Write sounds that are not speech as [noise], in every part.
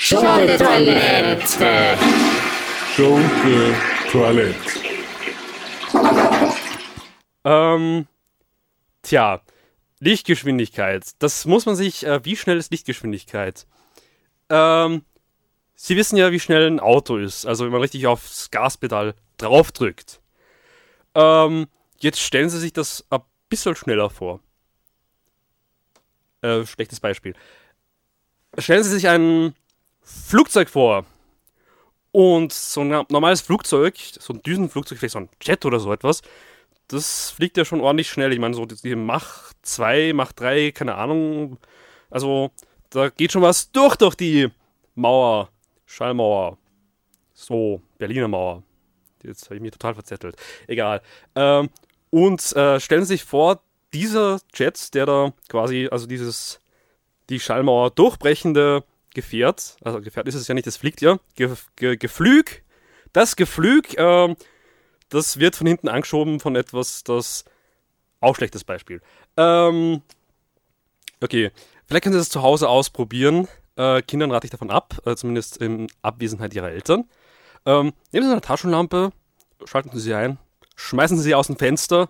Schunke Toilette. Schunke Toilette. Ähm, tja, Lichtgeschwindigkeit. Das muss man sich, äh, wie schnell ist Lichtgeschwindigkeit? Ähm, Sie wissen ja, wie schnell ein Auto ist, also wenn man richtig aufs Gaspedal draufdrückt. Ähm, jetzt stellen Sie sich das ein bisschen schneller vor. Äh, schlechtes Beispiel. Stellen Sie sich ein Flugzeug vor. Und so ein normales Flugzeug, so ein Düsenflugzeug, vielleicht so ein Jet oder so etwas, das fliegt ja schon ordentlich schnell. Ich meine, so die Mach 2, Mach 3, keine Ahnung. Also, da geht schon was durch durch die Mauer, Schallmauer. So, Berliner Mauer. Jetzt habe ich mich total verzettelt. Egal. Ähm, und äh, stellen Sie sich vor, dieser Jet, der da quasi, also dieses, die Schallmauer durchbrechende Gefährt, also Gefährt ist es ja nicht, das fliegt ja, Ge Ge Geflüg, das Geflüg, äh, das wird von hinten angeschoben von etwas, das auch schlechtes Beispiel. Ähm, okay, vielleicht können Sie das zu Hause ausprobieren. Äh, Kindern rate ich davon ab, äh, zumindest in Abwesenheit ihrer Eltern. Ähm, nehmen Sie eine Taschenlampe, schalten Sie sie ein, schmeißen Sie sie aus dem Fenster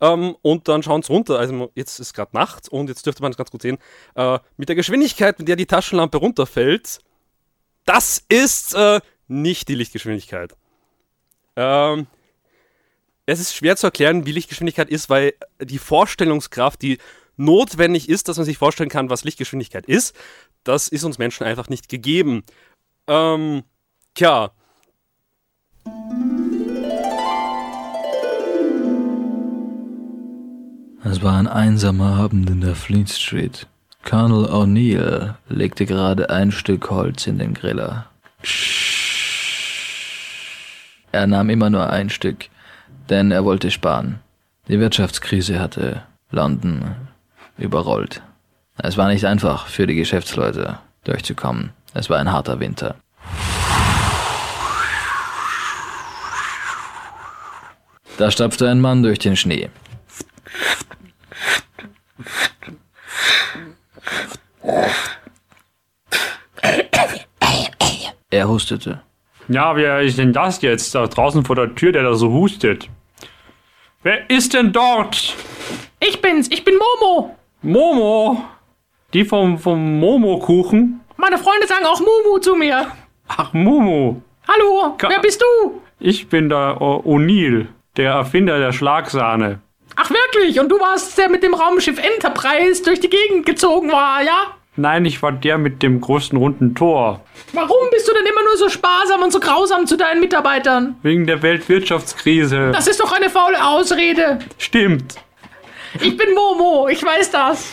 ähm, und dann schauen Sie runter. Also jetzt ist gerade Nacht und jetzt dürfte man es ganz gut sehen. Äh, mit der Geschwindigkeit, mit der die Taschenlampe runterfällt, das ist äh, nicht die Lichtgeschwindigkeit. Ähm, es ist schwer zu erklären, wie Lichtgeschwindigkeit ist, weil die Vorstellungskraft, die notwendig ist, dass man sich vorstellen kann, was Lichtgeschwindigkeit ist, das ist uns Menschen einfach nicht gegeben. Ähm, tja. Es war ein einsamer Abend in der Fleet Street. Colonel O'Neill legte gerade ein Stück Holz in den Griller. Er nahm immer nur ein Stück, denn er wollte sparen. Die Wirtschaftskrise hatte London überrollt. Es war nicht einfach für die Geschäftsleute durchzukommen. Es war ein harter Winter. Da stapfte ein Mann durch den Schnee. Er hustete. Ja, wer ist denn das jetzt da draußen vor der Tür, der da so hustet? Wer ist denn dort? Ich bin's, ich bin Momo. Momo? Die vom, vom Momo-Kuchen? Meine Freunde sagen auch Mumu zu mir. Ach, Momo. Hallo, Ka- wer bist du? Ich bin der O'Neill, der Erfinder der Schlagsahne. Ach wirklich? Und du warst der mit dem Raumschiff Enterprise durch die Gegend gezogen war, ja? Nein, ich war der mit dem großen runden Tor. Warum bist du denn immer nur so sparsam und so grausam zu deinen Mitarbeitern? Wegen der Weltwirtschaftskrise. Das ist doch eine faule Ausrede. Stimmt. Ich bin Momo, ich weiß das.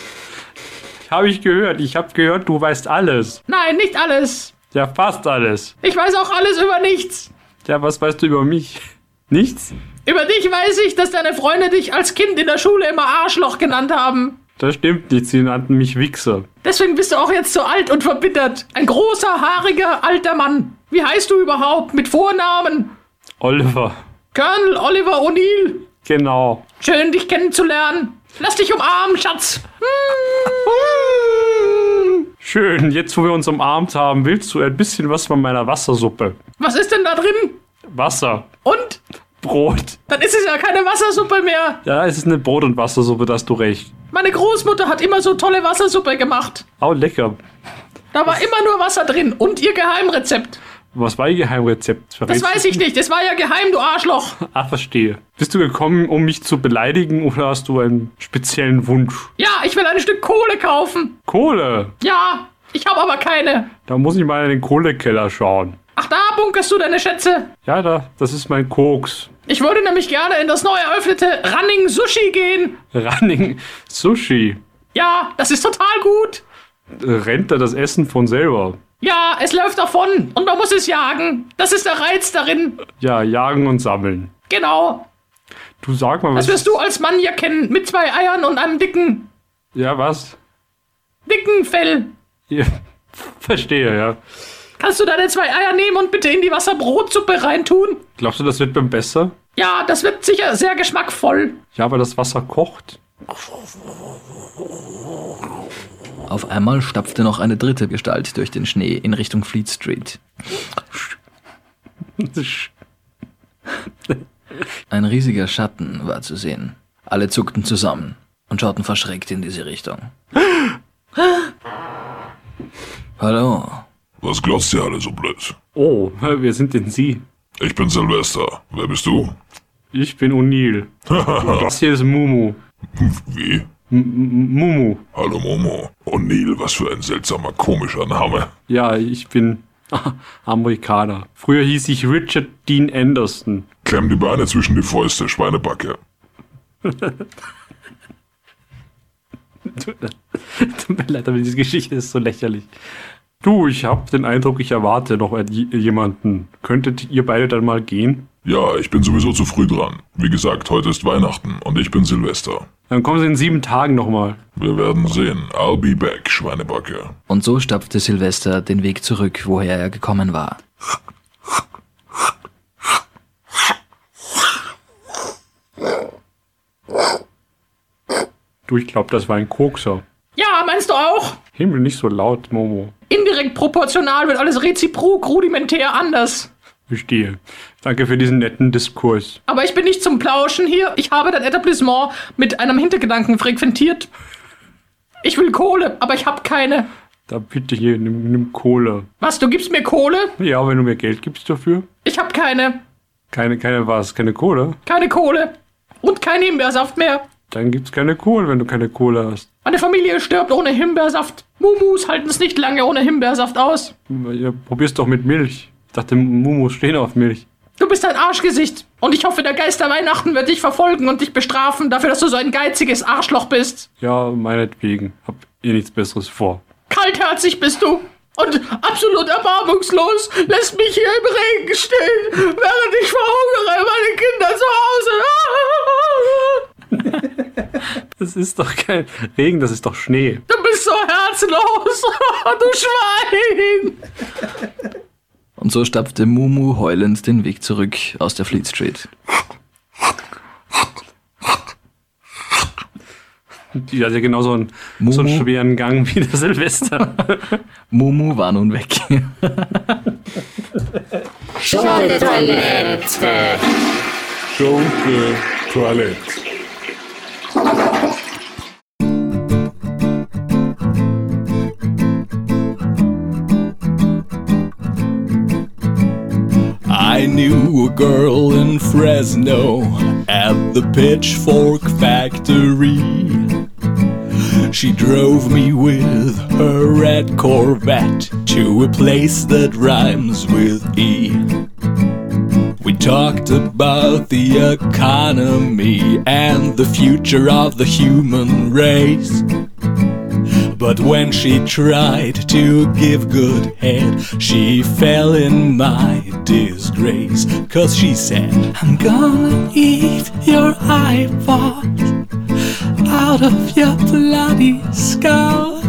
Habe ich gehört. Ich habe gehört, du weißt alles. Nein, nicht alles. Ja, fast alles. Ich weiß auch alles über nichts. Ja, was weißt du über mich? Nichts? Über dich weiß ich, dass deine Freunde dich als Kind in der Schule immer Arschloch genannt haben. Das stimmt nicht. Sie nannten mich Wichser. Deswegen bist du auch jetzt so alt und verbittert. Ein großer, haariger, alter Mann. Wie heißt du überhaupt? Mit Vornamen? Oliver. Colonel Oliver O'Neill. Genau. Schön, dich kennenzulernen. Lass dich umarmen, Schatz. Schön. Jetzt, wo wir uns umarmt haben, willst du ein bisschen was von meiner Wassersuppe? Was ist denn da drin? Wasser. Und? Brot. Dann ist es ja keine Wassersuppe mehr. Ja, es ist eine Brot- und Wassersuppe, da hast du recht. Meine Großmutter hat immer so tolle Wassersuppe gemacht. Au, lecker. Da war immer nur Wasser drin und ihr Geheimrezept. Was war Ihr Geheimrezept? Das Verrätst weiß du? ich nicht. Es war ja geheim, du Arschloch. Ah, verstehe. Bist du gekommen, um mich zu beleidigen oder hast du einen speziellen Wunsch? Ja, ich will ein Stück Kohle kaufen. Kohle. Ja, ich habe aber keine. Da muss ich mal in den Kohlekeller schauen. Bunkerst du deine Schätze. Ja, da, das ist mein Koks. Ich würde nämlich gerne in das neu eröffnete Running Sushi gehen. Running Sushi. Ja, das ist total gut. Rennt da das Essen von selber? Ja, es läuft davon und man muss es jagen. Das ist der Reiz darin. Ja, jagen und sammeln. Genau. Du sag mal, was. Das wirst du als Mann ja kennen. Mit zwei Eiern und einem dicken, Ja, was? dicken Fell. Ja, [laughs] verstehe, ja. Kannst du deine zwei Eier nehmen und bitte in die Wasserbrotsuppe reintun? Glaubst du, das wird beim besser? Ja, das wird sicher sehr geschmackvoll. Ja, aber das Wasser kocht. Auf einmal stapfte noch eine dritte Gestalt durch den Schnee in Richtung Fleet Street. Ein riesiger Schatten war zu sehen. Alle zuckten zusammen und schauten verschreckt in diese Richtung. [gasps] Hallo, Was glotzt ihr alle so blöd? Oh, wer sind denn Sie? Ich bin Silvester. Wer bist du? Ich bin O'Neill. [laughs] Das hier ist Mumu. Wie? M Mumu. Hallo Momo. O'Neill, was für ein seltsamer, komischer Name. Ja, ich bin [laughs] Amerikaner. Früher hieß ich Richard Dean Anderson. Klemm die Beine zwischen die Fäuste, Schweinebacke. [laughs] Tut mir leid, aber diese Geschichte ist so lächerlich. Du, ich habe den Eindruck, ich erwarte noch jemanden. Könntet ihr beide dann mal gehen? Ja, ich bin sowieso zu früh dran. Wie gesagt, heute ist Weihnachten und ich bin Silvester. Dann kommen sie in sieben Tagen nochmal. Wir werden sehen. I'll be back, Schweinebacke. Und so stapfte Silvester den Weg zurück, woher er gekommen war. Du, ich glaube, das war ein Kokser. Ja, meinst du auch? Himmel, nicht so laut, Momo. Indirekt proportional wird alles reziprok rudimentär anders. Verstehe. Danke für diesen netten Diskurs. Aber ich bin nicht zum Plauschen hier. Ich habe dein Etablissement mit einem Hintergedanken frequentiert. Ich will Kohle, aber ich habe keine. Da bitte hier, nimm, nimm Kohle. Was, du gibst mir Kohle? Ja, wenn du mir Geld gibst dafür. Ich habe keine. Keine, keine was, keine Kohle. Keine Kohle. Und kein Himbeersaft mehr. Dann gibt's keine Kohle, wenn du keine Kohle hast. Meine Familie stirbt ohne Himbeersaft. Mumus halten es nicht lange ohne Himbeersaft aus. Ja, probier's doch mit Milch. Ich dachte, Mumus stehen auf Milch. Du bist ein Arschgesicht. Und ich hoffe, der Geist der Weihnachten wird dich verfolgen und dich bestrafen dafür, dass du so ein geiziges Arschloch bist. Ja, meinetwegen. Hab ihr nichts Besseres vor. Kaltherzig bist du. Und absolut erbarmungslos lässt mich hier im Regen stehen, während ich verhungere, meine Kinder zu Hause. [laughs] Das ist doch kein Regen, das ist doch Schnee. Du bist so herzlos, [laughs] du Schwein. Und so stapfte Mumu heulend den Weg zurück aus der Fleet Street. Die hat ja genauso einen, so einen schweren Gang wie der Silvester. [laughs] Mumu war nun weg. Schunke-Toilette. Schunke Toilette. Fresno at the Pitchfork Factory. She drove me with her red Corvette to a place that rhymes with E. We talked about the economy and the future of the human race. But when she tried to give good head, she fell in my disgrace. Cause she said, I'm gonna eat your eyeballs out of your bloody skull.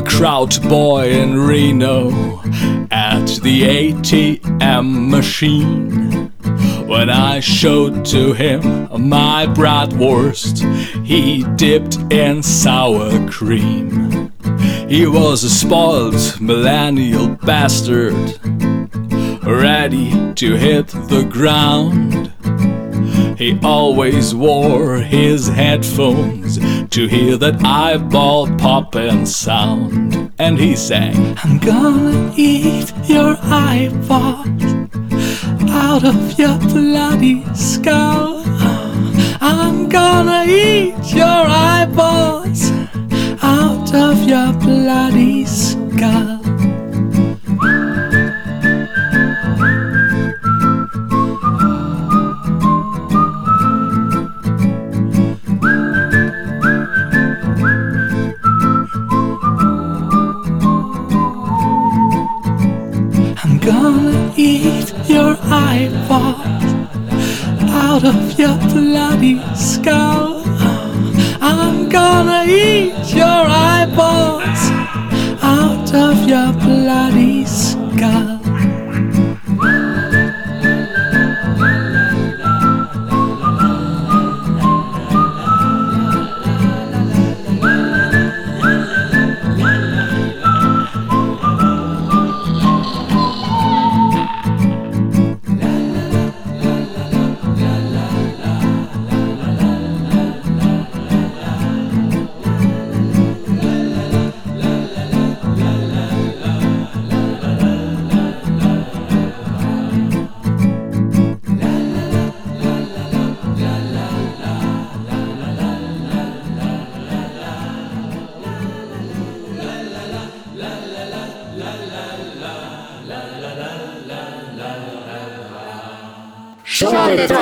Sauerkraut boy in Reno at the ATM machine. When I showed to him my bratwurst, he dipped in sour cream. He was a spoiled millennial bastard, ready to hit the ground. He always wore his headphones to hear that eyeball popping sound. And he sang, I'm gonna eat your eyeballs out of your bloody skull. I'm gonna eat your eyeballs out of your bloody skull. Gonna eat your eyeballs out of your bloody skull. I'm gonna eat your eyeballs out of your bloody skull.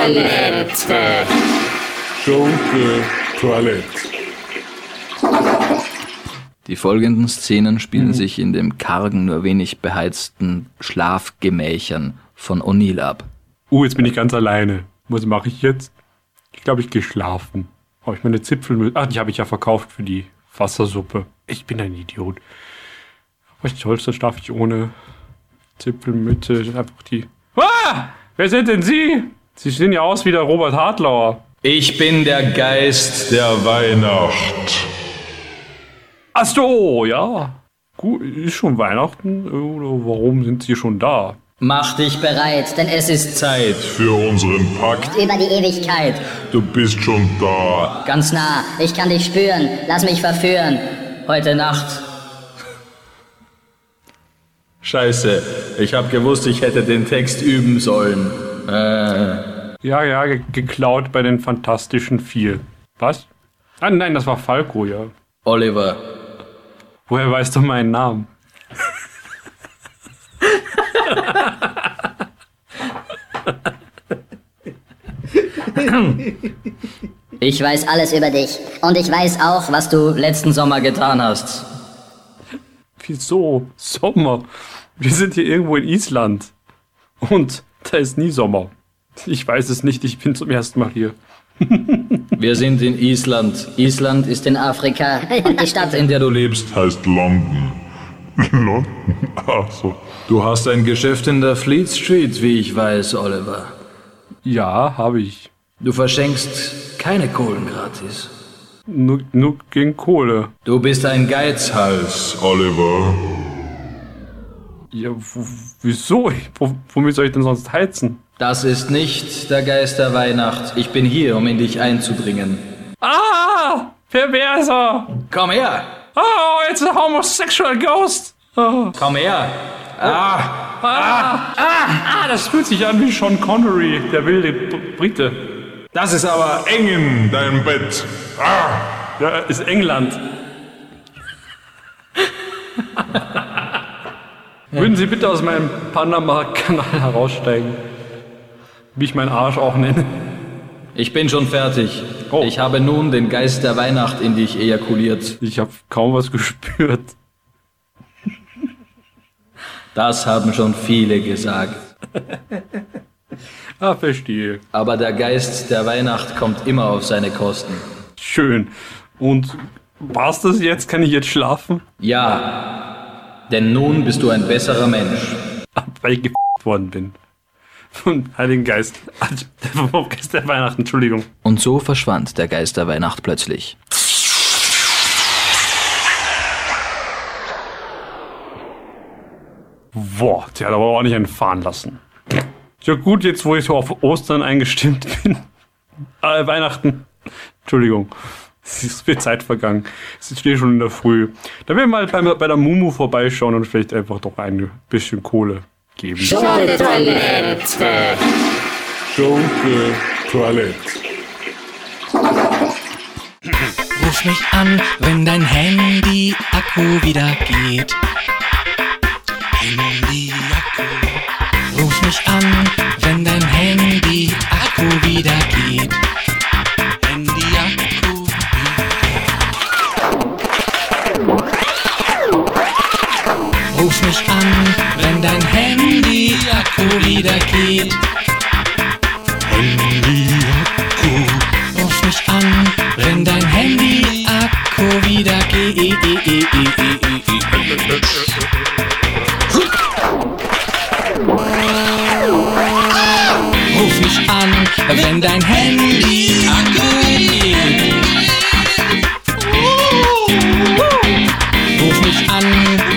Schunke-Toilette. Schunke Toilette. Die folgenden Szenen spielen sich in dem kargen, nur wenig beheizten Schlafgemächern von O'Neill ab. Uh, jetzt bin ich ganz alleine. Was mache ich jetzt? Ich glaube, ich gehe schlafen. Habe ich meine Zipfel... Ach, die habe ich ja verkauft für die Wassersuppe. Ich bin ein Idiot. Aber ich stolz, da schlafe ich ohne Zipfelmütze. Einfach die... Ah! Wer sind denn Sie? Sie sehen ja aus wie der Robert Hartlauer. Ich bin der Geist. Der Weihnacht. Ach so, ja. Gut, ist schon Weihnachten? Oder warum sind Sie schon da? Mach dich bereit, denn es ist Zeit. Für unseren Pakt. über die Ewigkeit. Du bist schon da. Ganz nah, ich kann dich spüren. Lass mich verführen. Heute Nacht. Scheiße, ich hab gewusst, ich hätte den Text üben sollen. Äh, Ja, ja, ge geklaut bei den Fantastischen Vier. Was? Ah, nein, das war Falco, ja. Oliver, Woher weißt du meinen Namen? Ich weiß alles über dich. Und ich weiß auch, was du letzten Sommer getan hast. Wieso? Sommer. Wir sind hier irgendwo in Island. Und da ist nie Sommer. Ich weiß es nicht, ich bin zum ersten Mal hier. [laughs] Wir sind in Island. Island ist in Afrika. Und die Stadt in der du lebst. Heißt London. [laughs] London? Ach so. Du hast ein Geschäft in der Fleet Street, wie ich weiß, Oliver. Ja, habe ich. Du verschenkst keine Kohlen gratis. Nur, nur gegen Kohle. Du bist ein Geizhals. Oliver. Ja, wieso? Womit soll ich denn sonst heizen? Das ist nicht der Geist der Weihnacht. Ich bin hier, um in dich einzudringen. Ah! Perverser! Komm her! Oh, it's a homosexual ghost! Oh. Komm her! Ah, das fühlt sich an wie Sean Connery, der wilde Brite. Das ist aber eng in deinem Bett. Ah! Ja, ist England. [laughs] Würden Sie bitte aus meinem Panama-Kanal heraussteigen? Wie ich meinen Arsch auch nenne. Ich bin schon fertig. Oh. Ich habe nun den Geist der Weihnacht in dich ejakuliert. Ich habe kaum was gespürt. Das haben schon viele gesagt. Ah, verstehe. Aber der Geist der Weihnacht kommt immer auf seine Kosten. Schön. Und war's das jetzt? Kann ich jetzt schlafen? Ja, denn nun bist du ein besserer Mensch. Weil ich ge***t worden bin. Vom Heiligen Geist. Vom Geist der Weihnachten, Entschuldigung. Und so verschwand der Geist der Weihnacht plötzlich. Boah, der hat aber auch nicht einen fahren lassen. Ja gut, jetzt wo ich so auf Ostern eingestimmt bin. Äh, Weihnachten. Entschuldigung. Es ist viel Zeit vergangen. Es ist eh schon in der Früh. Da werden wir mal bei, bei der Mumu vorbeischauen und vielleicht einfach doch ein bisschen Kohle geben. Schunke-Toilette. Schunke Toilette. Ruf mich an, wenn dein Handy-Akku wieder geht. Handy-Akku. Ruf mich an, wenn dein Handy-Akku wieder geht. Ruf mich an, wenn dein Handy-Akku wieder geht. Handy-Akku. Ruf mich an, wenn dein Handy-Akku wieder geht. Ruf mich an, wenn dein Handy-Akku geht. Ruf mich an,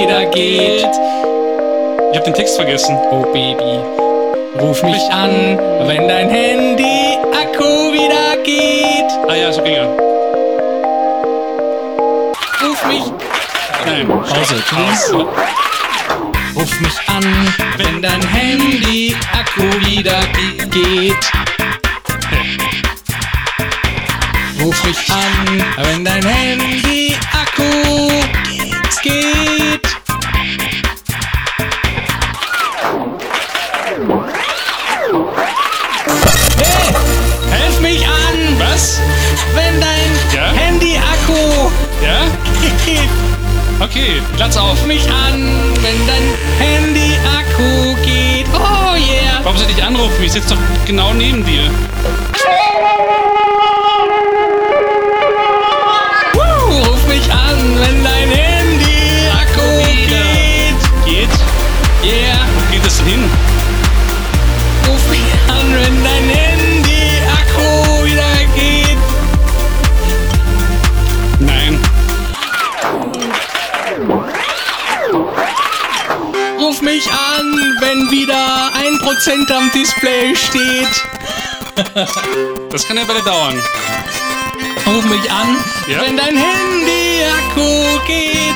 Wieder geht. Ich hab den Text vergessen. Oh Baby, ruf mich an, wenn dein Handy Akku wieder geht. Ah ja, so ging er. Ruf mich, Nein. Pause, please. Ruf mich an, wenn dein Handy Akku wieder ge- geht. Ruf mich an, wenn dein Handy Akku auf. Mich an, wenn dein Handy Akku geht. Oh yeah. Warum soll ich dich anrufen? Ich sitze doch genau neben dir. Ruf mich an, wenn wieder ein Prozent am Display steht. Das kann ja weiter dauern. Ruf mich an, Ja? wenn dein Handy Akku geht.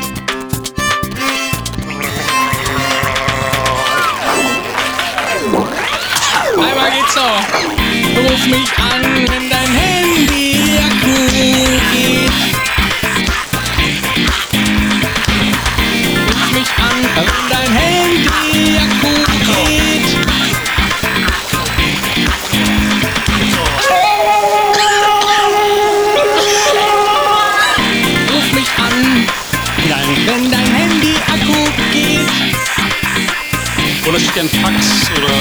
Einmal geht's noch. Ruf mich an, wenn dein Handy Akku geht. Oder steht ja ein Fax oder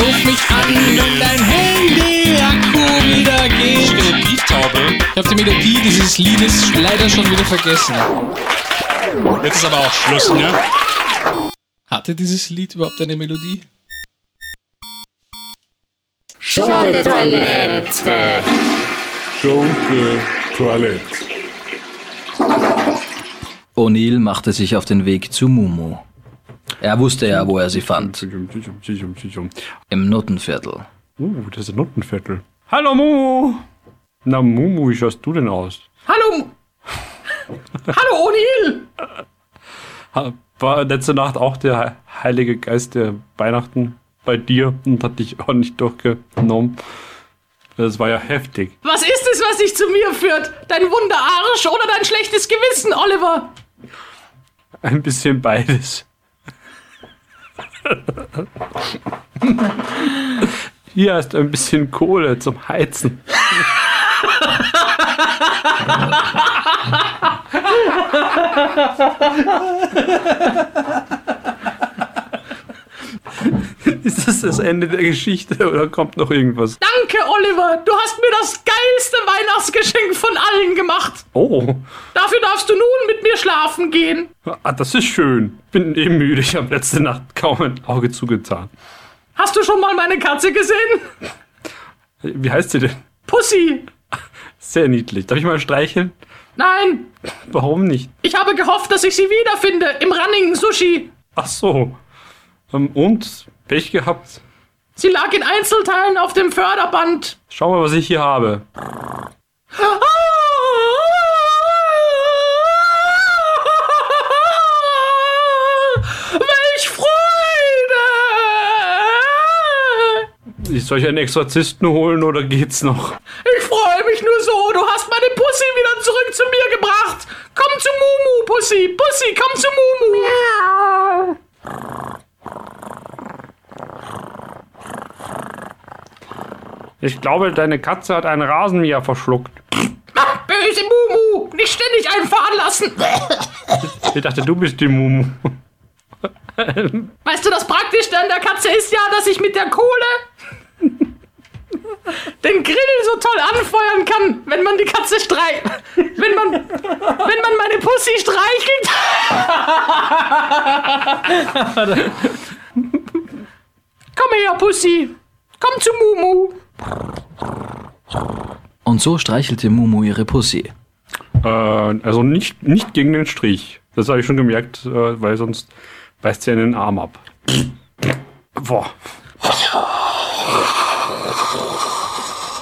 Ruf mich an, wenn dein Handy Akku wieder geht. steht eine Brieftaube. Ich habe die Melodie dieses Liedes leider schon wieder vergessen. Jetzt ist aber auch Schluss, ne? Hatte dieses Lied überhaupt eine Melodie? Schunke-Toilette. Schunke Toilette. O'Neill machte sich auf den Weg zu Mumu. Er wusste ja, wo er sie fand. Im Nuttenviertel. Uh, das ist ein Nuttenviertel. Hallo Mumu. Na Mumu, wie schaust du denn aus? Hallo. Hallo O'Neill. War letzte Nacht auch der He- Heilige Geist der Weihnachten bei dir und hat dich auch nicht durchgenommen? Das war ja heftig. Was ist es, was dich zu mir führt? Dein Wunderarsch oder dein schlechtes Gewissen, Oliver? Ein bisschen beides. [laughs] Hier ist ein bisschen Kohle zum Heizen. [laughs] Ist das das Ende der Geschichte oder kommt noch irgendwas? Danke, Oliver. Du hast mir das geilste Weihnachtsgeschenk von allen gemacht. Oh, Dafür darfst du nun mit mir schlafen gehen. ah, das ist schön. Bin eben müde. Ich habe letzte Nacht kaum ein Auge zugetan. Hast du schon mal meine Katze gesehen? Wie heißt sie denn? Pussy. Sehr niedlich. Darf ich mal streicheln? Nein, Warum nicht? ich habe gehofft, dass ich sie wiederfinde im Running Sushi. Ach so. Ähm, und? Pech gehabt. Sie lag in Einzelteilen auf dem Förderband. Schau mal, was ich hier habe. Welch Freude! Soll ich einen Exorzisten holen oder geht's noch? Ich freue mich nur so. Du hast meine Pussy wieder zurück zu mir gebracht. Komm zu Mumu, Pussy. Pussy, komm zu Mumu. Ich glaube, deine Katze hat einen Rasenmäher verschluckt. Ach, böse Mumu. Nicht ständig einfahren lassen. Ich dachte, du bist die Mumu. Weißt du, das Praktischste an der Katze ist ja, dass ich mit der Kohle den Grill so toll anfeuern kann, wenn man die Katze streichelt. Wenn man, wenn man meine Pussy streichelt. Komm her, Pussy. Komm zu Mumu. Und so streichelte Mumu ihre Pussy. Äh, also nicht, nicht gegen den Strich. Das habe ich schon gemerkt, äh, weil sonst beißt sie einen Arm ab. Boah.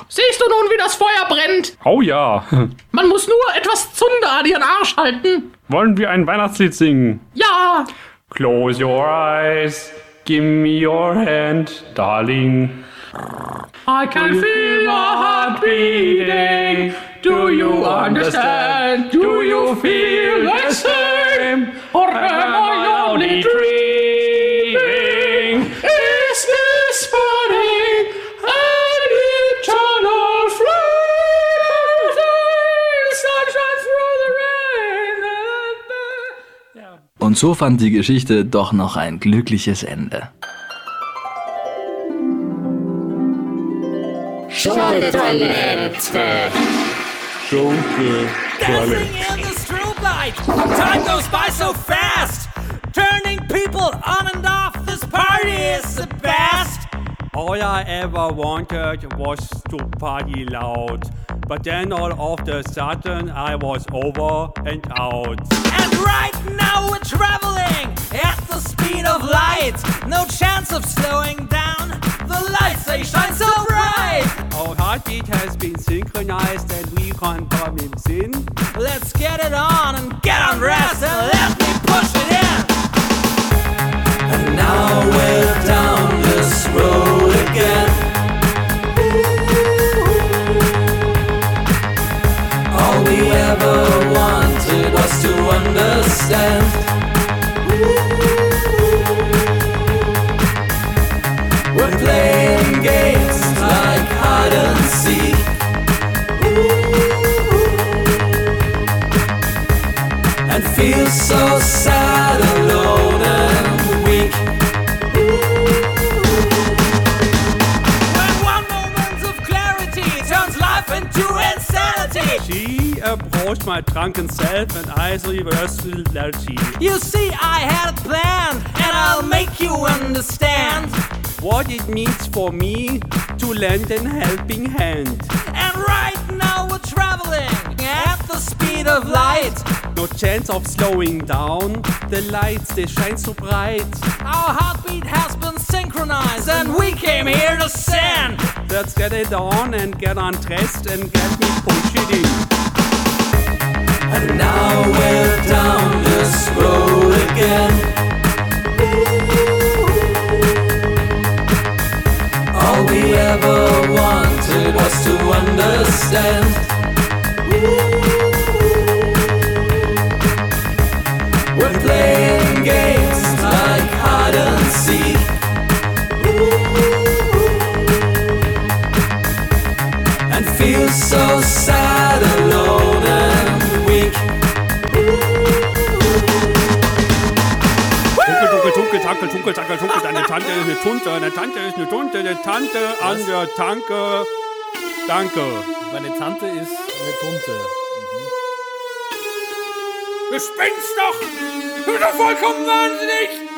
Siehst du nun, wie das Feuer brennt? Oh ja. Man muss nur etwas Zunder an ihren Arsch halten. Wollen wir ein Weihnachtslied singen? Ja, Close your eyes, give me your hand, darling. I can feel my heart beating. Do you understand? Do you feel the same? Or am I only dreaming? Is this funny? An eternal flame? Sunshine through the rain. Und so fand die Geschichte doch noch ein glückliches Ende. Schunke-Toilette. Dancing in the strobe light. Time goes by so fast. Turning people on and off. This party is the best. All I ever wanted was to party loud. But then all of a sudden I was over and out. And right now we're traveling at the speed of light. No chance of slowing down. The lights they shine so bright. Our heartbeat has been synchronized and we can't come in sin. Let's get it on and get undressed and approached my drunken self and I reversed reality. You see, I had a plan, and I'll make you understand. What it means for me to lend an helping hand. And right now we're traveling at the speed of light. No chance of slowing down. The lights they shine so bright. Our heartbeat has been synchronized, and we came here to sin. Let's get it on and get undressed and get me pushing. And now we're down this road again. All we ever wanted was to understand. We're playing games like hide and seek. And feel so sad, Tunkel, tunkel, tunkel, tunkel. Deine Tante ist eine Tunte, deine Tante ist eine Tunte, eine Tante an der Tanke. Danke. Meine Tante ist eine Tunte. Du spinnst doch! Du bist doch vollkommen wahnsinnig!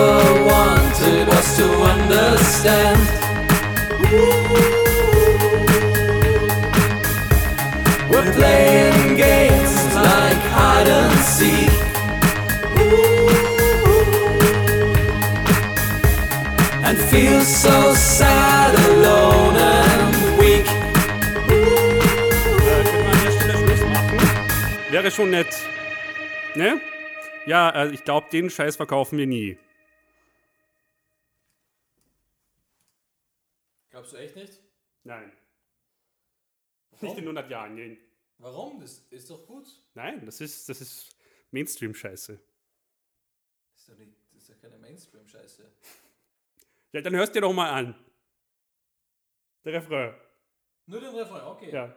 Ever wanted was to understand. We're playing games like hide and seek. And feel so sad, alone, and weak. Wäre schon nett. Ne? Ja, äh, ich glaube, den Scheiß verkaufen wir nie. Glaubst du echt nicht? Nein. Nicht in 100 Jahren. Nee. Warum? Das ist doch gut. Nein, das ist, das ist Mainstream-Scheiße. Das ist doch, nicht, das ist doch keine Mainstream-Scheiße. [laughs] Ja, dann hörst dir doch mal an. Der Refrain. Nur den Refrain, okay. Ja.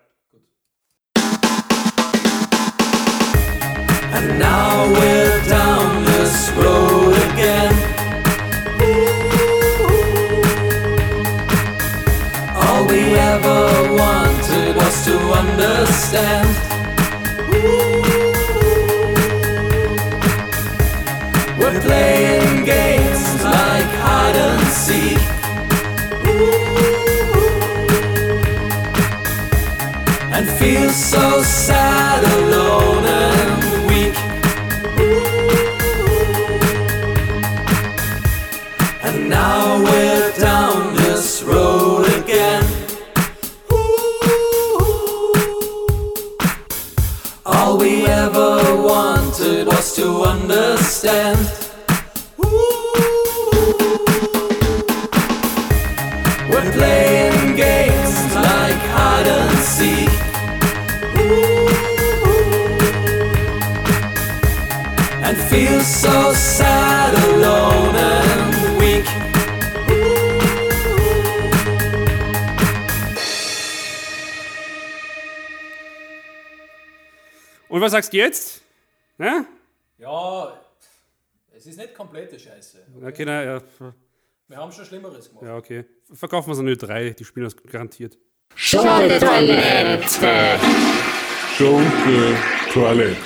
And now we're down this road understand. We're playing games like hide and seek. And feel so sad, All we ever wanted was to understand. We're playing games like hide and seek. And feel so sad, was sagst du jetzt? Ja? Ja, es ist nicht komplette Scheiße. Okay, na, ja. Wir haben schon Schlimmeres gemacht. Ja, okay. Verkaufen wir so eine 3, die spielen das garantiert. Schunke Toilette. Schunke Toilette.